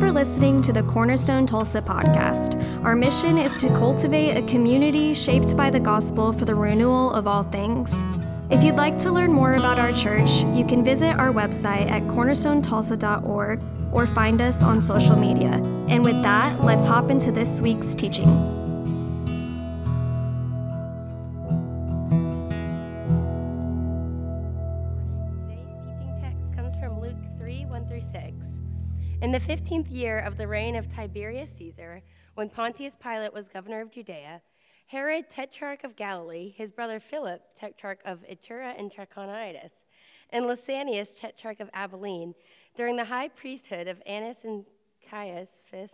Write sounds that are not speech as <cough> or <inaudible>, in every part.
for listening to the Cornerstone Tulsa podcast. Our mission is to cultivate a community shaped by the gospel for the renewal of all things. If you'd like to learn more about our church, you can visit our website at cornerstonetulsa.org or find us on social media. And with that, let's hop into this week's teaching. In the fifteenth year of the reign of Tiberius Caesar, when Pontius Pilate was governor of Judea, Herod, tetrarch of Galilee, his brother Philip, tetrarch of Iturea and Trachonitis, and Lysanias, tetrarch of Abilene, during the high priesthood of Annas and Caiaphas,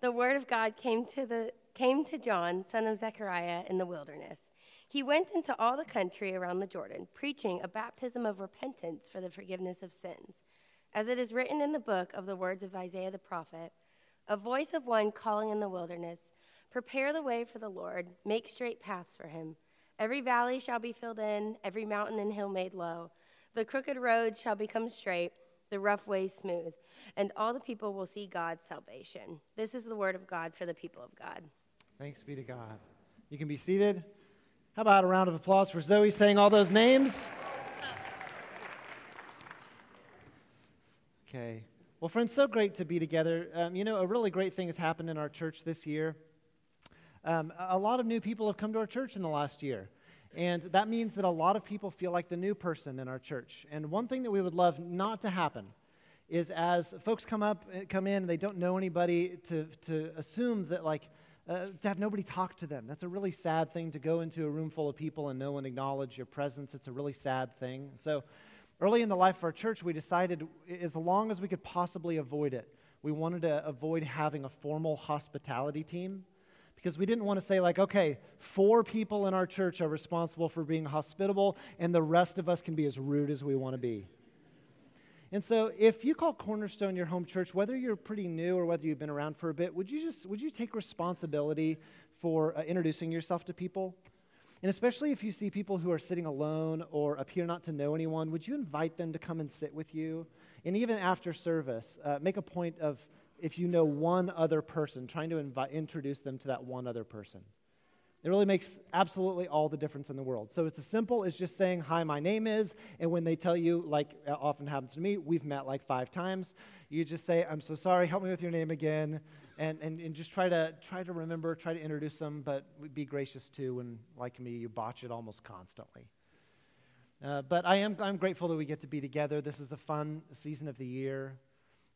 the word of God came to, the, came to John, son of Zechariah, in the wilderness. He went into all the country around the Jordan, preaching a baptism of repentance for the forgiveness of sins as it is written in the book of the words of Isaiah the prophet A voice of one calling in the wilderness, Prepare the way for the Lord, make straight paths for him. Every valley shall be filled in, every mountain and hill made low. The crooked road shall become straight, the rough ways smooth, and all the people will see God's salvation. This is the word of God for the people of God. Thanks be to God. You can be seated. How about a round of applause for Zoe saying all those names? Okay. Well, friends, so great to be together. Um, you know, a really great thing has happened in our church this year. Um, a lot of new people have come to our church in the last year. And that means that a lot of people feel like the new person in our church. And one thing that we would love not to happen is as folks come up, uh, come in, they don't know anybody, to, to assume that, like, uh, to have nobody talk to them. That's a really sad thing to go into a room full of people and no one acknowledge your presence. It's a really sad thing. So Early in the life of our church, we decided, as long as we could possibly avoid it, we wanted to avoid having a formal hospitality team because we didn't want to say, like, okay, four people in our church are responsible for being hospitable, and the rest of us can be as rude as we want to be. And so, if you call Cornerstone your home church, whether you're pretty new or whether you've been around for a bit, would you just would you take responsibility for uh, introducing yourself to people? And especially if you see people who are sitting alone or appear not to know anyone, would you invite them to come and sit with you? And even after service, uh, make a point of if you know one other person, trying to introduce them to that one other person. It really makes absolutely all the difference in the world. So it's as simple as just saying, Hi, my name is. And when they tell you, like often happens to me, we've met like five times, you just say, I'm so sorry, help me with your name again and, and, and just try to try to remember, try to introduce them, but be gracious too. And like me, you botch it almost constantly. Uh, but I am I'm grateful that we get to be together. This is a fun season of the year.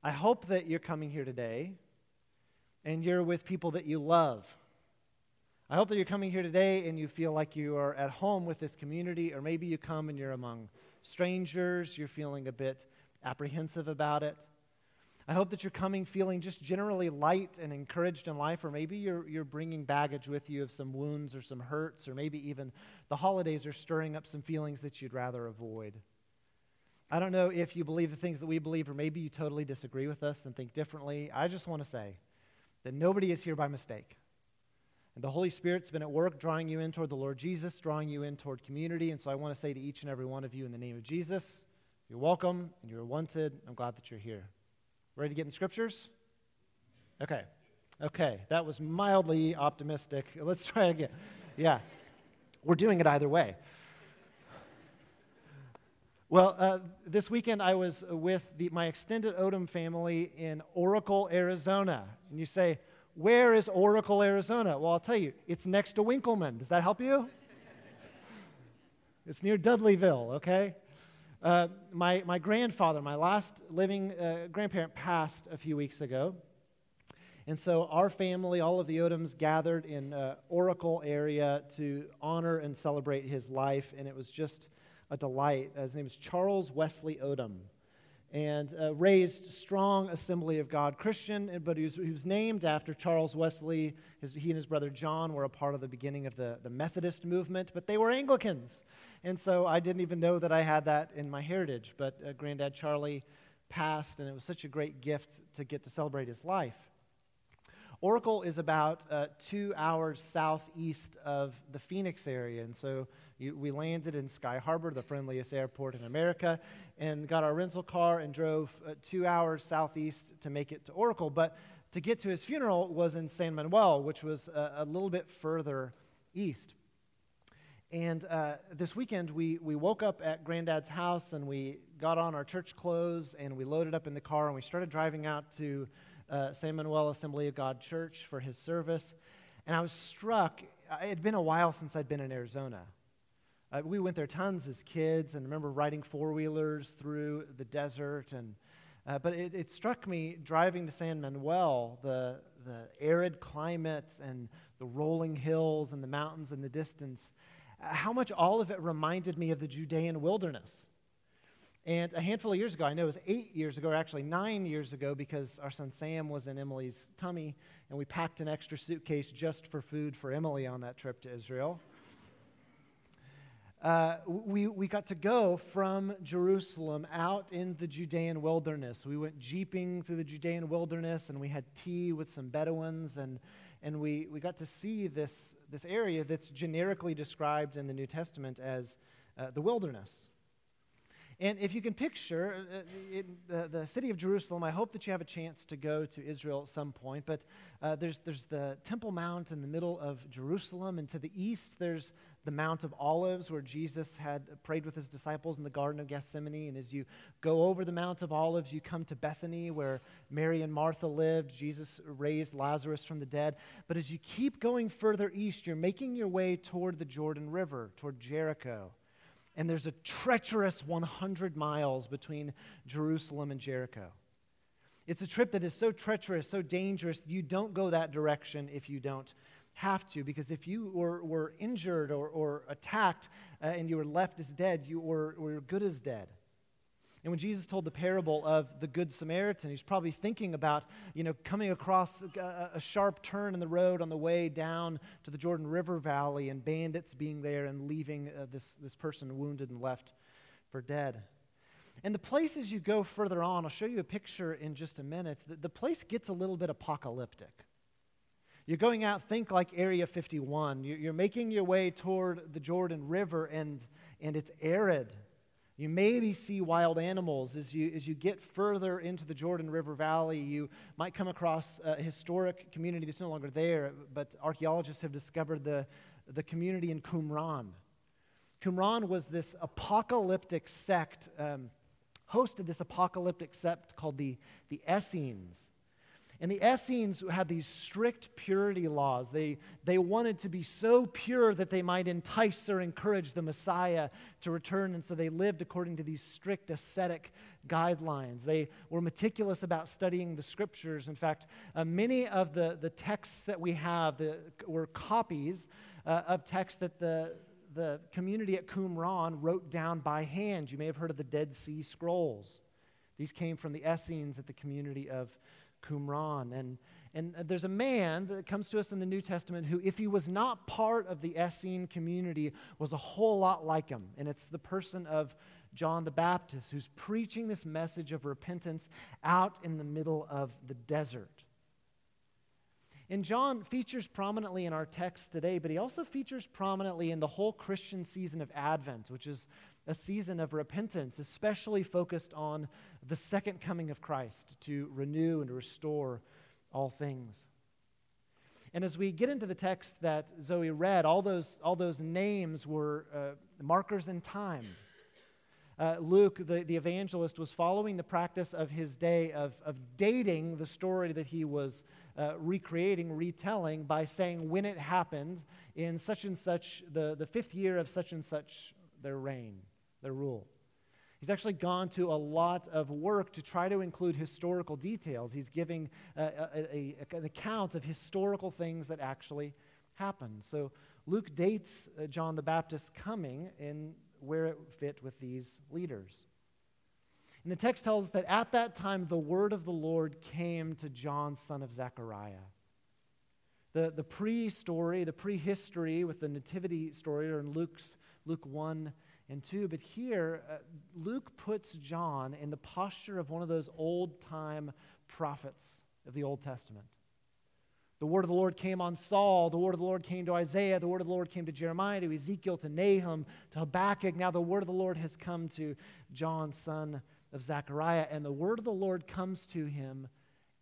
I hope that you're coming here today and you're with people that you love. I hope that you're coming here today and you feel like you are at home with this community, or maybe you come and you're among strangers, you're feeling a bit apprehensive about it. I hope that you're coming feeling just generally light and encouraged in life, or maybe you're, you're bringing baggage with you of some wounds or some hurts, or maybe even the holidays are stirring up some feelings that you'd rather avoid. I don't know if you believe the things that we believe, or maybe you totally disagree with us and think differently. I just want to say that nobody is here by mistake. And the Holy Spirit's been at work drawing you in toward the Lord Jesus, drawing you in toward community. And so I want to say to each and every one of you, in the name of Jesus, you're welcome and you're wanted. I'm glad that you're here. Ready to get in scriptures? Okay. Okay. That was mildly optimistic. <laughs> Let's try again. Yeah. We're doing it either way. Well, uh, this weekend I was with the, my extended Odom family in Oracle, Arizona. And you say, where is Oracle, Arizona? Well, I'll tell you, it's next to Winkelman. Does that help you? it's near Dudleyville, okay? Uh, my, my grandfather, my last living uh, grandparent, passed a few weeks ago. And so our family, all of the Odoms, gathered in uh, Oracle area to honor and celebrate his life. And it was just a delight. His name is Charles Wesley Odom and uh, raised strong Assembly of God Christian, but he was, he was named after Charles Wesley. His, he and his brother John were a part of the beginning of the, the Methodist movement, but they were Anglicans. And so I didn't even know that I had that in my heritage. But uh, Granddad Charlie passed, and it was such a great gift to get to celebrate his life. Oracle is about uh, two hours southeast of the Phoenix area. And so you, we landed in Sky Harbor, the friendliest airport in America, and got our rental car and drove uh, two hours southeast to make it to Oracle. But to get to his funeral was in San Manuel, which was a, a little bit further east. And uh, this weekend, we, we woke up at Granddad's house and we got on our church clothes and we loaded up in the car and we started driving out to uh, San Manuel Assembly of God Church for his service. And I was struck, it had been a while since I'd been in Arizona. Uh, we went there tons as kids and remember riding four wheelers through the desert. And, uh, but it, it struck me driving to San Manuel, the, the arid climate and the rolling hills and the mountains in the distance how much all of it reminded me of the Judean wilderness. And a handful of years ago, I know it was eight years ago, or actually nine years ago, because our son Sam was in Emily's tummy, and we packed an extra suitcase just for food for Emily on that trip to Israel. Uh, we, we got to go from Jerusalem out in the Judean wilderness. We went jeeping through the Judean wilderness, and we had tea with some Bedouins, and and we, we got to see this, this area that's generically described in the New Testament as uh, the wilderness. And if you can picture uh, it, the, the city of Jerusalem, I hope that you have a chance to go to Israel at some point. But uh, there's, there's the Temple Mount in the middle of Jerusalem, and to the east, there's the Mount of Olives, where Jesus had prayed with his disciples in the Garden of Gethsemane. And as you go over the Mount of Olives, you come to Bethany, where Mary and Martha lived. Jesus raised Lazarus from the dead. But as you keep going further east, you're making your way toward the Jordan River, toward Jericho. And there's a treacherous 100 miles between Jerusalem and Jericho. It's a trip that is so treacherous, so dangerous, you don't go that direction if you don't have to, because if you were, were injured or, or attacked uh, and you were left as dead, you were, were good as dead. And when Jesus told the parable of the Good Samaritan, he's probably thinking about, you know, coming across a, a, sharp turn in the road on the way down to the Jordan River Valley and bandits being there and leaving uh, this, this person wounded and left for dead. And the places you go further on, I'll show you a picture in just a minute, the, the place gets a little bit apocalyptic. You're going out, think like Area 51. You're making your way toward the Jordan River, and, and it's arid. You maybe see wild animals as you, as you get further into the Jordan River Valley. You might come across a historic community that's no longer there, but archaeologists have discovered the, the community in Qumran. Qumran was this apocalyptic sect, um, hosted this apocalyptic sect called the, the Essenes. And the Essenes had these strict purity laws. They, they wanted to be so pure that they might entice or encourage the Messiah to return. And so they lived according to these strict ascetic guidelines. They were meticulous about studying the scriptures. In fact, uh, many of the, the texts that we have the, were copies uh, of texts that the, the community at Qumran wrote down by hand. You may have heard of the Dead Sea Scrolls. These came from the Essenes at the community of Qumran. And, and there's a man that comes to us in the New Testament who, if he was not part of the Essene community, was a whole lot like him. And it's the person of John the Baptist who's preaching this message of repentance out in the middle of the desert. And John features prominently in our text today, but he also features prominently in the whole Christian season of Advent, which is a season of repentance, especially focused on the second coming of Christ to renew and to restore all things. And as we get into the text that Zoe read, all those, all those names were uh, markers in time. Uh, Luke, the, the evangelist, was following the practice of his day of, of dating the story that he was uh, recreating, retelling, by saying when it happened in such and such, the, the fifth year of such and such their reign rule. He's actually gone to a lot of work to try to include historical details. He's giving a, a, a, an account of historical things that actually happened. So Luke dates uh, John the Baptist's coming in where it fit with these leaders. And the text tells us that at that time the word of the Lord came to John, son of Zechariah. The, the pre story, the pre-history with the nativity story or in Luke's, Luke 1 and two. But here, uh, Luke puts John in the posture of one of those old time prophets of the Old Testament The word of the Lord came on Saul. The word of the Lord came to Isaiah. The word of the Lord came to Jeremiah, to Ezekiel, to Nahum, to Habakkuk. Now the word of the Lord has come to John, son of Zechariah. And the word of the Lord comes to him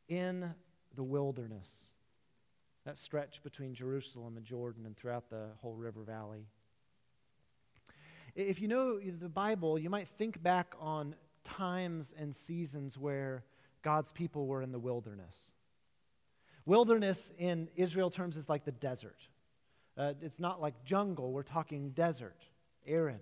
in the wilderness, that stretch between Jerusalem and Jordan and throughout the whole river valley. If you know the Bible, you might think back on times and seasons where God's people were in the wilderness. Wilderness in Israel terms is like the desert. Uh, it's not like jungle, we're talking desert, arid.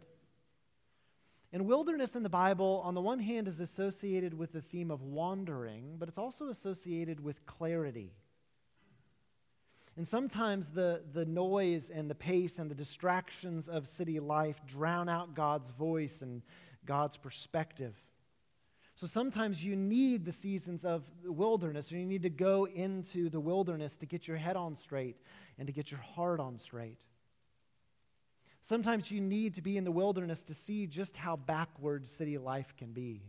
And wilderness in the Bible, on the one hand, is associated with the theme of wandering, but it's also associated with clarity. And sometimes the, the noise and the pace and the distractions of city life drown out God's voice and God's perspective. So sometimes you need the seasons of the wilderness, or you need to go into the wilderness to get your head on straight and to get your heart on straight. Sometimes you need to be in the wilderness to see just how backward city life can be.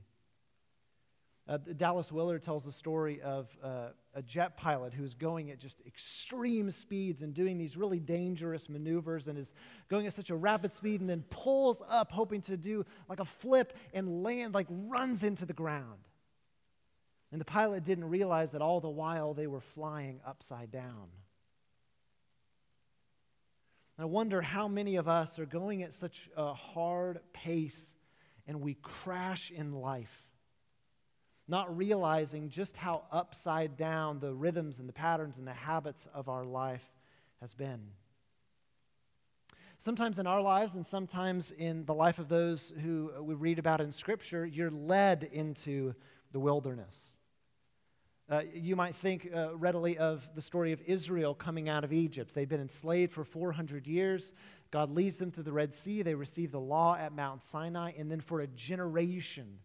Uh, Dallas Willard tells the story of uh, a jet pilot who's going at just extreme speeds and doing these really dangerous maneuvers and is going at such a rapid speed and then pulls up, hoping to do like a flip and land, like runs into the ground. And the pilot didn't realize that all the while they were flying upside down. And I wonder how many of us are going at such a hard pace and we crash in life not realizing just how upside down the rhythms and the patterns and the habits of our life has been. Sometimes in our lives, and sometimes in the life of those who we read about in Scripture, you're led into the wilderness. Uh, you might think uh, readily of the story of Israel coming out of Egypt. They've been enslaved for 400 years. God leads them through the Red Sea. They receive the law at Mount Sinai. And then for a generation,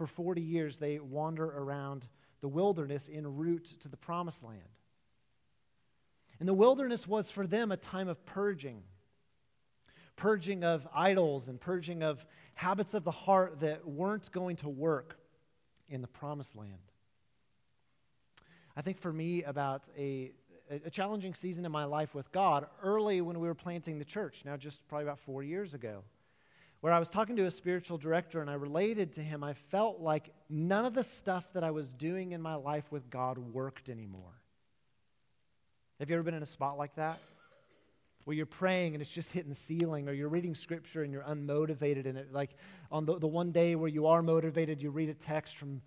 for 40 years, they wander around the wilderness en route to the promised land. And the wilderness was for them a time of purging purging of idols and purging of habits of the heart that weren't going to work in the promised land. I think for me, about a, a challenging season in my life with God, early when we were planting the church, now just probably about four years ago where I was talking to a spiritual director and I related to him, I felt like none of the stuff that I was doing in my life with God worked anymore. Have you ever been in a spot like that? Where you're praying and it's just hitting the ceiling, or you're reading scripture and you're unmotivated in it. Like on the, the one day where you are motivated, you read a text from,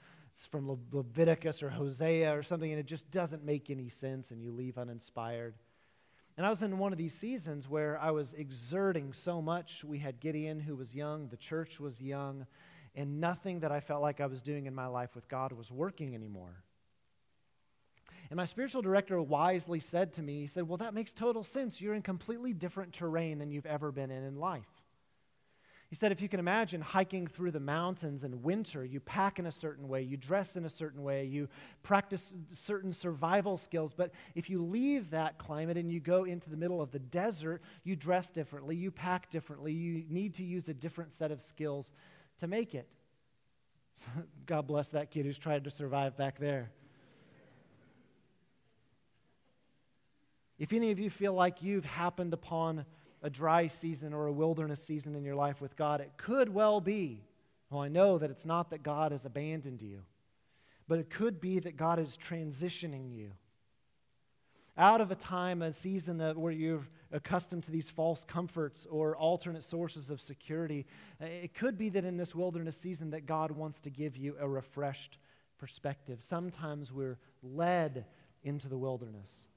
from Le- Leviticus or Hosea or something, and it just doesn't make any sense and you leave uninspired. And I was in one of these seasons where I was exerting so much. We had Gideon, who was young, the church was young, and nothing that I felt like I was doing in my life with God was working anymore. And my spiritual director wisely said to me, he said, Well, that makes total sense. You're in completely different terrain than you've ever been in in life. He said, if you can imagine hiking through the mountains in winter, you pack in a certain way, you dress in a certain way, you practice certain survival skills. But if you leave that climate and you go into the middle of the desert, you dress differently, you pack differently, you need to use a different set of skills to make it. <laughs> God bless that kid who's trying to survive back there. If any of you feel like you've happened upon a dry season or a wilderness season in your life with God, it could well be. Well, I know that it's not that God has abandoned you, but it could be that God is transitioning you out of a time, a season where you're accustomed to these false comforts or alternate sources of security. It could be that in this wilderness season that God wants to give you a refreshed perspective. Sometimes we're led into the wilderness.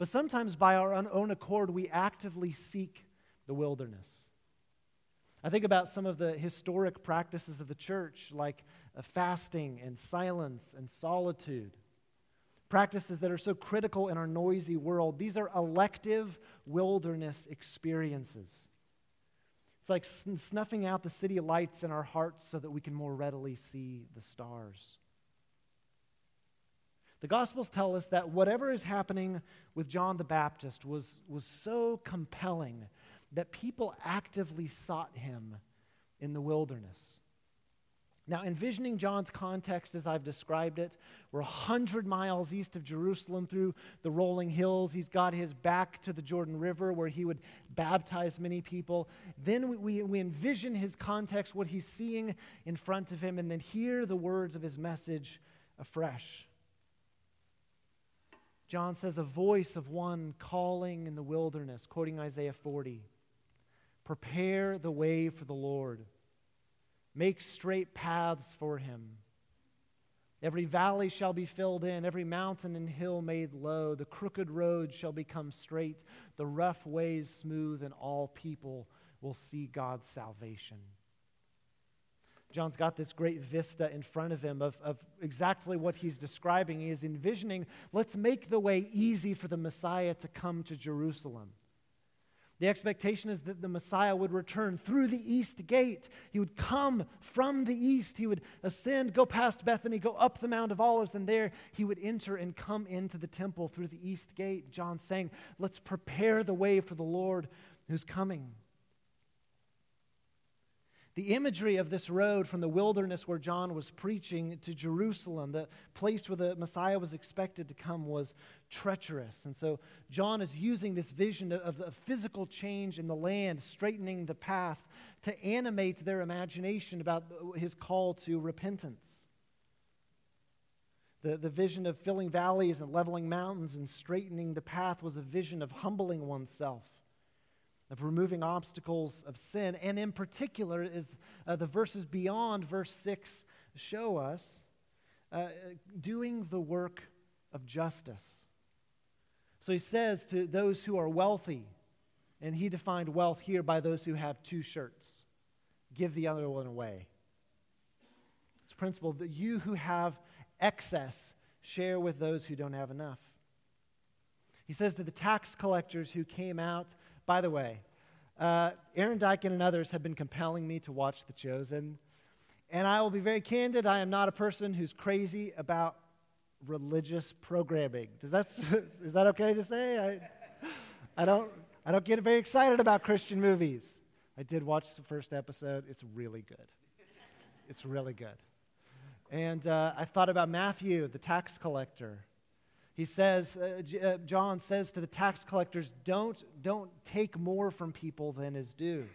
But sometimes, by our own accord, we actively seek the wilderness. I think about some of the historic practices of the church, like uh, fasting and silence and solitude. Practices that are so critical in our noisy world. These are elective wilderness experiences. It's like snuffing out the city lights in our hearts so that we can more readily see the stars. The Gospels tell us that whatever is happening with John the Baptist was, was so compelling that people actively sought him in the wilderness. Now, envisioning John's context as I've described it, we're 100 miles east of Jerusalem through the rolling hills. He's got his back to the Jordan River where he would baptize many people. Then we, we, we envision his context, what he's seeing in front of him, and then hear the words of his message afresh. John says, A voice of one calling in the wilderness, quoting Isaiah 40 Prepare the way for the Lord Make straight paths for him. Every valley shall be filled in, every mountain and hill made low. The crooked road shall become straight, the rough ways smooth, and all people will see God's salvation. John's got this great vista in front of him of, of exactly what he's describing. He is envisioning let's make the way easy for the Messiah to come to Jerusalem. The expectation is that the Messiah would return through the east gate. He would come from the east. He would ascend, go past Bethany, go up the Mount of Olives, and there he would enter and come into the temple through the east gate. John saying, Let's prepare the way for the Lord who's coming. The imagery of this road from the wilderness where John was preaching to Jerusalem, the place where the Messiah was expected to come, was treacherous. And so John is using this vision of a physical change in the land, straightening the path, to animate their imagination about his call to repentance. The, the vision of filling valleys and leveling mountains and straightening the path was a vision of humbling oneself of removing obstacles of sin. And in particular, is uh, the verses beyond verse 6 show us uh, doing the work of justice. So he says to those who are wealthy, and he defined wealth here by those who have two shirts give the other one away. It's a principle that you who have excess share with those who don't have enough. He says to the tax collectors who came out by the way, uh, Aaron Dyken and others have been compelling me to watch The Chosen. And I will be very candid, I am not a person who's crazy about religious programming. Does that, <laughs> is that okay to say? I, I, don't, I don't get very excited about Christian movies. I did watch the first episode, it's really good. It's really good. And uh, I thought about Matthew, the tax collector. He says, uh, uh, John says to the tax collectors, don't, don't take more from people than is due.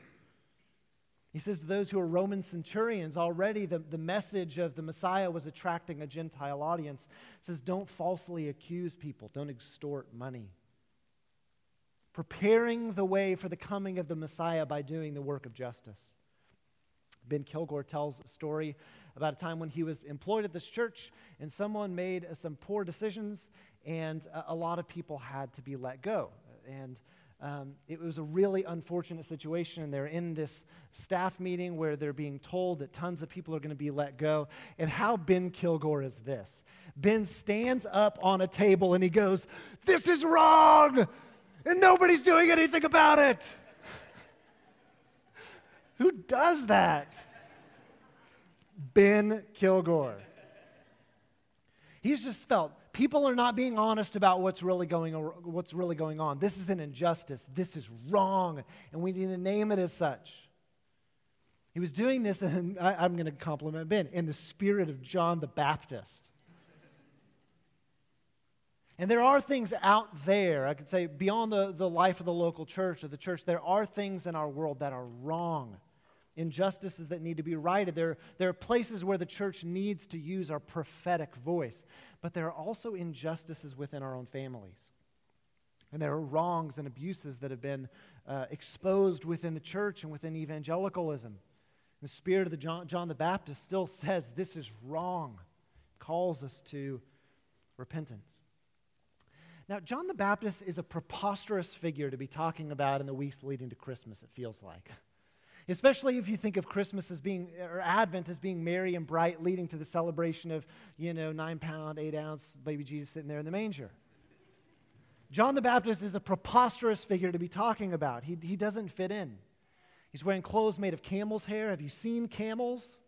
He says to those who are Roman centurions, already the, the message of the Messiah was attracting a Gentile audience. He says, don't falsely accuse people, don't extort money. Preparing the way for the coming of the Messiah by doing the work of justice. Ben Kilgore tells a story about a time when he was employed at this church and someone made some poor decisions and a, lot of people had to be let go. And um, it was a really unfortunate situation, and they're in this staff meeting where they're being told that tons of people are going to be let go. And how Ben Kilgore is this Ben stands up on a table and he goes, This is wrong, and nobody's doing anything about it. <laughs> Who does that? Ben Kilgore. He's just felt people are not being honest about what's really going, what's really going on. This is an injustice. This is wrong, and we need to name it as such. He was doing this, and I, I'm going to compliment Ben, in the spirit of John the Baptist. And there are things out there, I could say, beyond the, the life of the local church or the church, there are things in our world that are wrong injustices that need to be righted. There, there are places where the church needs to use our prophetic voice, but there are also injustices within our own families. And there are wrongs and abuses that have been uh, exposed within the church and within evangelicalism. The spirit of the John, John the Baptist still says this is wrong, calls us to repentance. Now, John the Baptist is a preposterous figure to be talking about in the weeks leading to Christmas, it feels like. Especially if you think of Christmas as being, or Advent as being merry and bright, leading to the celebration of, you know, nine pound, eight ounce baby Jesus sitting there in the manger. John the Baptist is a preposterous figure to be talking about. He, he doesn't fit in. He's wearing clothes made of camel's hair. Have you seen camels?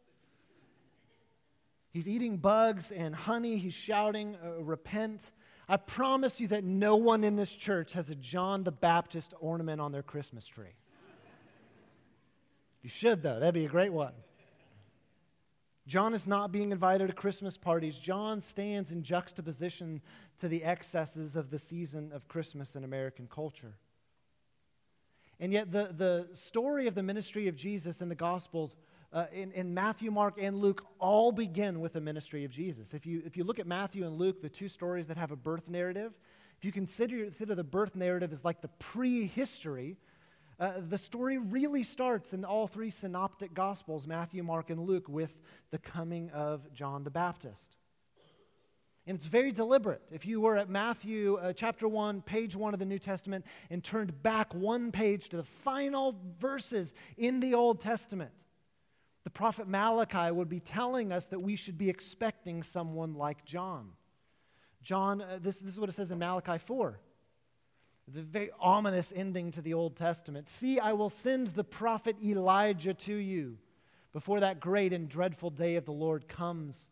He's eating bugs and honey. He's shouting, uh, Repent. I promise you that no one in this church has a John the Baptist ornament on their Christmas tree. You should, though. That'd be a great one. John is not being invited to Christmas parties. John stands in juxtaposition to the excesses of the season of Christmas in American culture. And yet, the, the story of the ministry of Jesus in the Gospels, uh, in, in Matthew, Mark, and Luke, all begin with the ministry of Jesus. If you, if you look at Matthew and Luke, the two stories that have a birth narrative, if you consider, consider the birth narrative as like the prehistory, uh, the story really starts in all three synoptic gospels Matthew, Mark, and Luke with the coming of John the Baptist. And it's very deliberate. If you were at Matthew uh, chapter 1, page 1 of the New Testament, and turned back one page to the final verses in the Old Testament, the prophet Malachi would be telling us that we should be expecting someone like John. John, uh, this, this is what it says in Malachi 4 the very ominous ending to the Old Testament. See, I will send the prophet Elijah to you before that great and dreadful day of the Lord comes.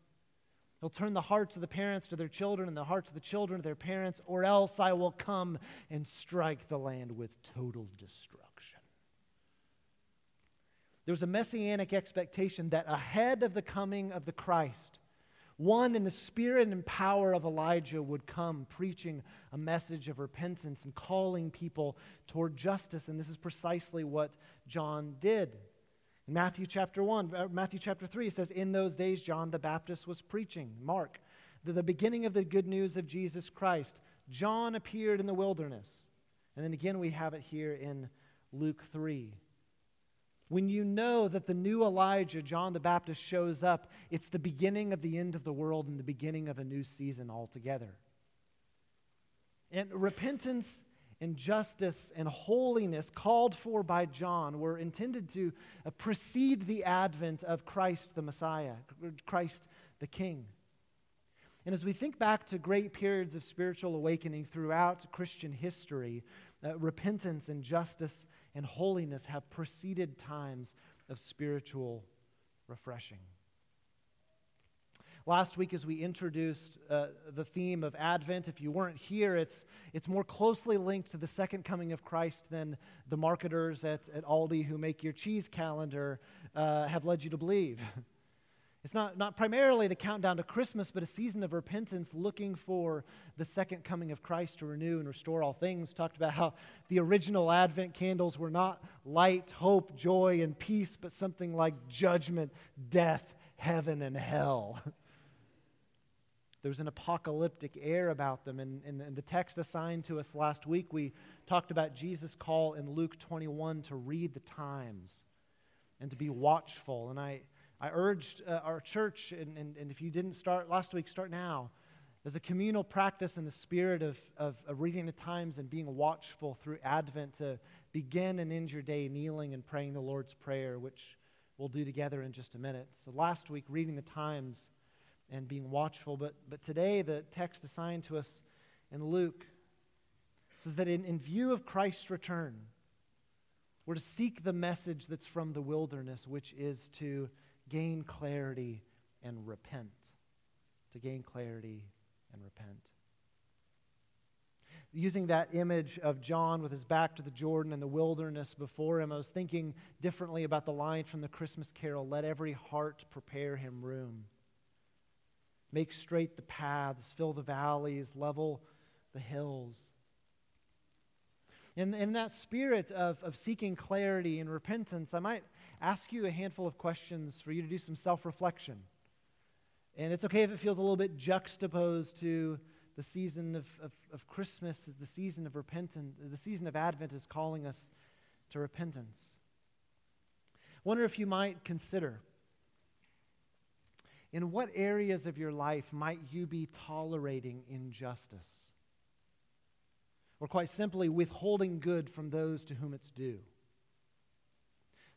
He'll turn the hearts of the parents to their children and the hearts of the children to their parents, or else I will come and strike the land with total destruction. There's a messianic expectation that ahead of the coming of the Christ, one in the spirit and power of Elijah would come preaching a message of repentance and calling people toward justice. And this is precisely what John did. In Matthew chapter 1, uh, Matthew chapter 3, it says, In those days, John the Baptist was preaching. Mark, the, the beginning of the good news of Jesus Christ. John appeared in the wilderness. And then again, we have it here in Luke 3. When you know that the new Elijah, John the Baptist, shows up, it's the beginning of the end of the world and the beginning of a new season altogether. And repentance and justice and holiness called for by John were intended to uh, precede the advent of Christ the Messiah, Christ the King. And as we think back to great periods of spiritual awakening throughout Christian history, uh, repentance and justice and holiness have preceded times of spiritual refreshing. Last week, as we introduced uh, the theme of Advent, if you weren't here, it's, it's more closely linked to the second coming of Christ than the marketers at, at Aldi who make your cheese calendar uh, have led you to believe. <laughs> It's not, not primarily the countdown to Christmas, but a season of repentance looking for the second coming of Christ to renew and restore all things. Talked about how the original Advent candles were not light, hope, joy, and peace, but something like judgment, death, heaven, and hell. There was an apocalyptic air about them. And in the text assigned to us last week, we talked about Jesus' call in Luke 21 to read the times and to be watchful. And I I urged uh, our church, and, and, and if you didn't start last week, start now. As a communal practice in the spirit of, of, of reading the times and being watchful through Advent to begin and end your day kneeling and praying the Lord's Prayer, which we'll do together in just a minute. So last week, reading the times and being watchful. But, but today, the text assigned to us in Luke says that in, in view of Christ's return, we're to seek the message that's from the wilderness, which is to gain clarity and repent. To gain clarity and repent. Using that image of John with his back to the Jordan and the wilderness before him, I was thinking differently about the line from the Christmas carol Let every heart prepare him room. Make straight the paths, fill the valleys, level the hills. In, in that spirit of, of seeking clarity and repentance, I might ask you a handful of questions for you to do some self reflection. And it's okay if it feels a little bit juxtaposed to the season of, of, of Christmas, the season of repentance, the season of Advent is calling us to repentance. Wonder if you might consider in what areas of your life might you be tolerating injustice? Or quite simply, withholding good from those to whom it's due?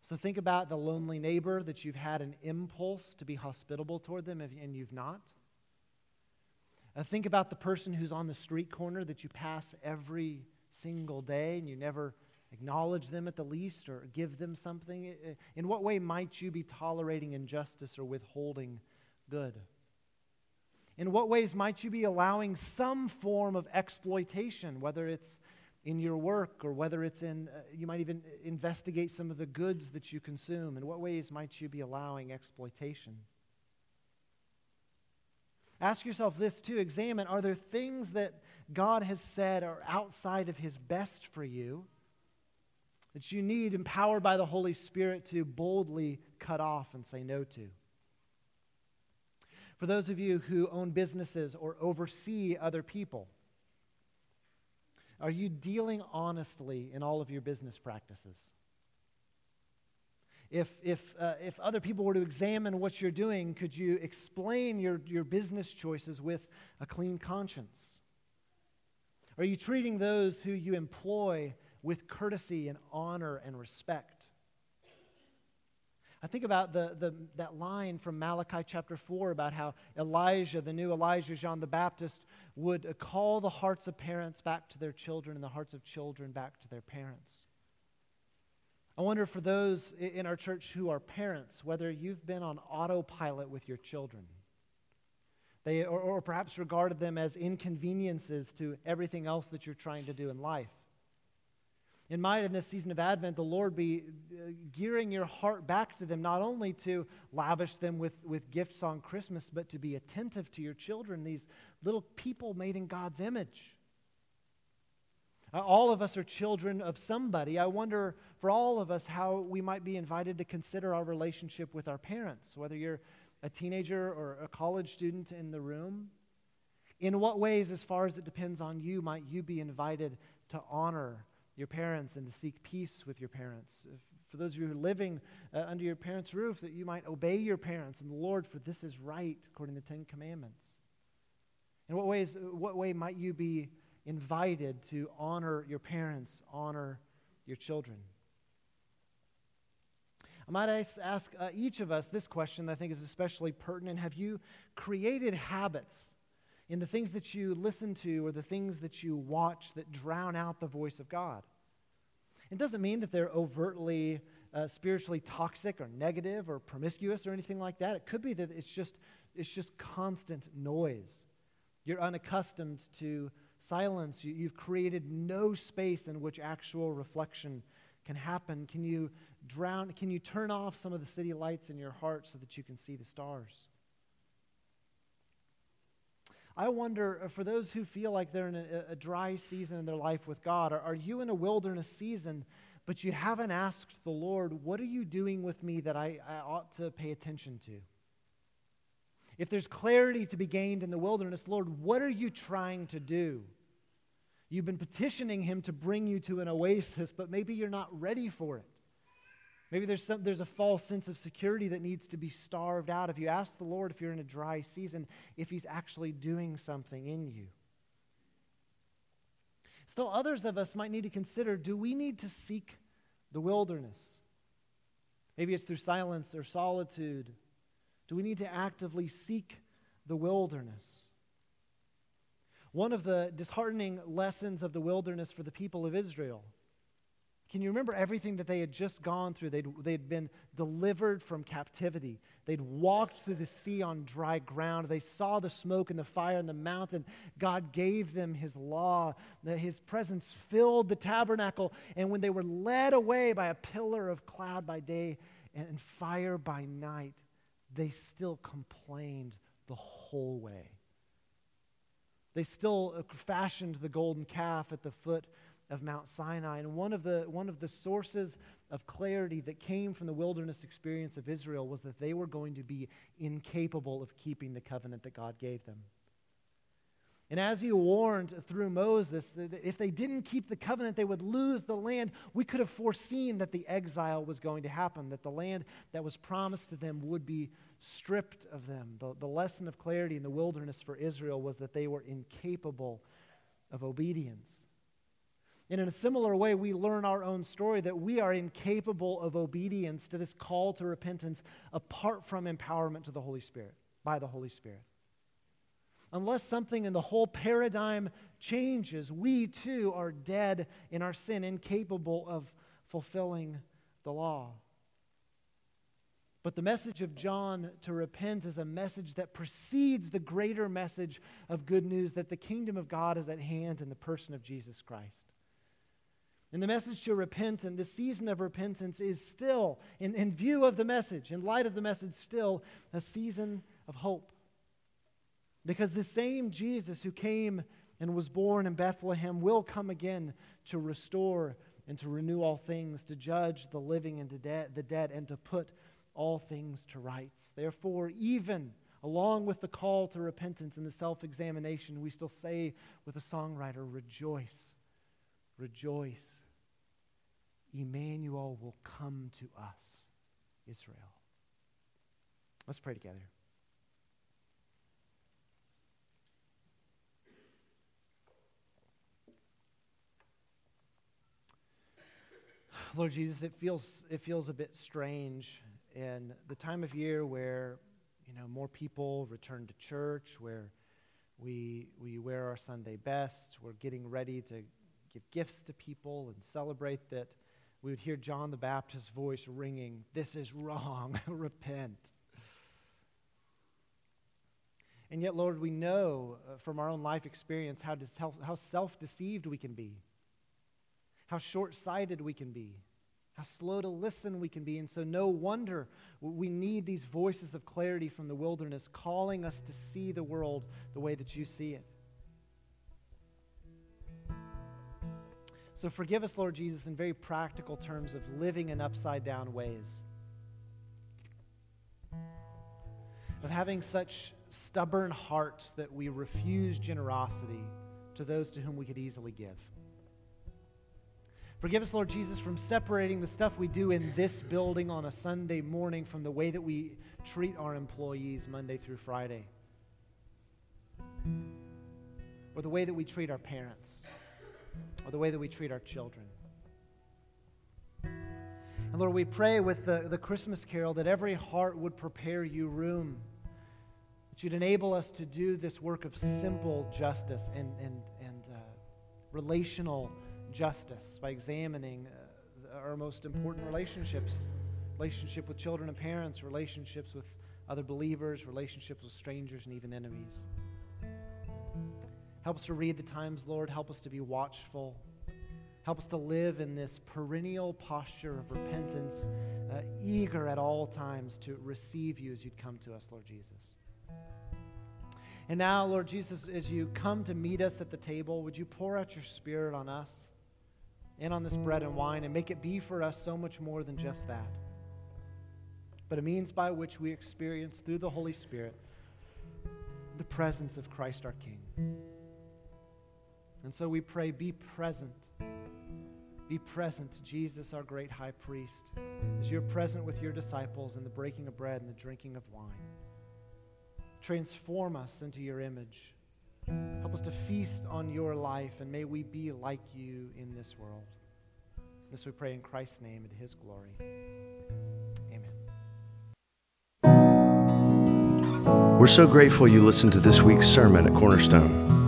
So think about the lonely neighbor that you've had an impulse to be hospitable toward them and you've not. Uh, think about the person who's on the street corner that you pass every single day and you never acknowledge them at the least or give them something. In what way might you be tolerating injustice or withholding good? In what ways might you be allowing some form of exploitation, whether it's in your work or whether it's in, uh, you might even investigate some of the goods that you consume. In what ways might you be allowing exploitation? Ask yourself this too examine are there things that God has said are outside of His best for you that you need, empowered by the Holy Spirit, to boldly cut off and say no to? For those of you who own businesses or oversee other people, are you dealing honestly in all of your business practices? If, if, uh, if other people were to examine what you're doing, could you explain your, your business choices with a clean conscience? Are you treating those who you employ with courtesy and honor and respect? I think about the, the, that line from Malachi chapter 4 about how Elijah, the new Elijah, John the Baptist, would call the hearts of parents back to their children and the hearts of children back to their parents. I wonder for those in our church who are parents, whether you've been on autopilot with your children. They, or, or perhaps regarded them as inconveniences to everything else that you're trying to do in life. In might, in this season of Advent, the Lord be uh, gearing your heart back to them, not only to lavish them with, with gifts on Christmas, but to be attentive to your children, these little people made in God's image. Uh, all of us are children of somebody. I wonder for all of us how we might be invited to consider our relationship with our parents, whether you're a teenager or a college student in the room. In what ways, as far as it depends on you, might you be invited to honor your parents and to seek peace with your parents. If, for those of you who are living uh, under your parents' roof, that you might obey your parents and the Lord, for this is right, according to the Ten Commandments. In what ways, what way might you be invited to honor your parents, honor your children? I might ask uh, each of us this question that I think is especially pertinent. Have you created habits in the things that you listen to or the things that you watch that drown out the voice of God. It doesn't mean that they're overtly uh, spiritually toxic or negative or promiscuous or anything like that. It could be that it's just, it's just constant noise. You're unaccustomed to silence. You, you've created no space in which actual reflection can happen. Can you drown? Can you turn off some of the city lights in your heart so that you can see the stars? I wonder, uh, for those who feel like they're in a, a dry season in their life with God, are, are you in a wilderness season, but you haven't asked the Lord, What are you doing with me that I, I ought to pay attention to? If there's clarity to be gained in the wilderness, Lord, what are you trying to do? You've been petitioning Him to bring you to an oasis, but maybe you're not ready for it. Maybe there's, some, there's a false sense of security that needs to be starved out. If you ask the Lord, if you're in a dry season, if He's actually doing something in you. Still, others of us might need to consider do we need to seek the wilderness? Maybe it's through silence or solitude. Do we need to actively seek the wilderness? One of the disheartening lessons of the wilderness for the people of Israel can you remember everything that they had just gone through? They'd, they'd been delivered from captivity. They'd walked through the sea on dry ground. They saw the smoke and the fire and the mountain. God gave them His law. His presence filled the tabernacle. And when they were led away by a pillar of cloud by day and fire by night, they still complained the whole way. They still fashioned the golden calf at the foot of Mount Sinai. And one of the, one of the sources of clarity that came from the wilderness experience of Israel was that they were going to be incapable of keeping the covenant that God gave them. And as he warned through Moses, that if they didn't keep the covenant, they would lose the land. We could have foreseen that the exile was going to happen, that the land that was promised to them would be stripped of them. The, the lesson of clarity in the wilderness for Israel was that they were incapable of obedience. And in a similar way, we learn our own story that we are incapable of obedience to this call to repentance apart from empowerment to the Holy Spirit, by the Holy Spirit. Unless something in the whole paradigm changes, we too are dead in our sin, incapable of fulfilling the law. But the message of John to repent is a message that precedes the greater message of good news that the kingdom of God is at hand in the person of Jesus Christ. And the message to repent and the season of repentance is still, in, in view of the message, in light of the message, still a season of hope. Because the same Jesus who came and was born in Bethlehem will come again to restore and to renew all things, to judge the living and the dead, and to put all things to rights. Therefore, even along with the call to repentance and the self examination, we still say with a songwriter, Rejoice, rejoice. Emmanuel will come to us, Israel. Let's pray together. Lord Jesus, it feels, it feels a bit strange in the time of year where you know more people return to church, where we, we wear our Sunday best, we're getting ready to give gifts to people and celebrate that we would hear John the Baptist's voice ringing, This is wrong, <laughs> repent. And yet, Lord, we know uh, from our own life experience how, how self deceived we can be how short sighted we can be, how slow to listen we can be. And so, no wonder we need these voices of clarity from the wilderness calling us to see the world the way that you see it. So, forgive us, Lord Jesus, in very practical terms of living in upside down ways, of having such stubborn hearts that we refuse generosity to those to whom we could easily give. Forgive us, Lord Jesus, from separating the stuff we do in this building on a Sunday morning from the way that we treat our employees Monday through Friday, or the way that we treat our parents, or the way that we treat our children. And Lord, we pray with the, the Christmas carol that every heart would prepare you room, that you'd enable us to do this work of simple justice and, and, and uh, relational justice by examining uh, our most important relationships relationship with children and parents, relationships with other believers, relationships with strangers, and even enemies. Help us to read the times, Lord. Help us to be watchful. Help us to live in this perennial posture of repentance, uh, eager at all times to receive you as you'd come to us, Lord Jesus. And now, Lord Jesus, as you come to meet us at the table, would you pour out your Spirit on us? and on this bread and wine and make it be for us so much more than just that, but a means by which we experience through the Holy Spirit the presence of Christ our King. And so we pray, be present. Be present, Jesus, our great high priest, as you're present with your disciples in the breaking of bread and the drinking of wine. Transform us into your image Help us to feast on your life, and may we be like you in this world. This we pray in Christ's name and his glory. Amen. We're so grateful you listened to this week's sermon at Cornerstone.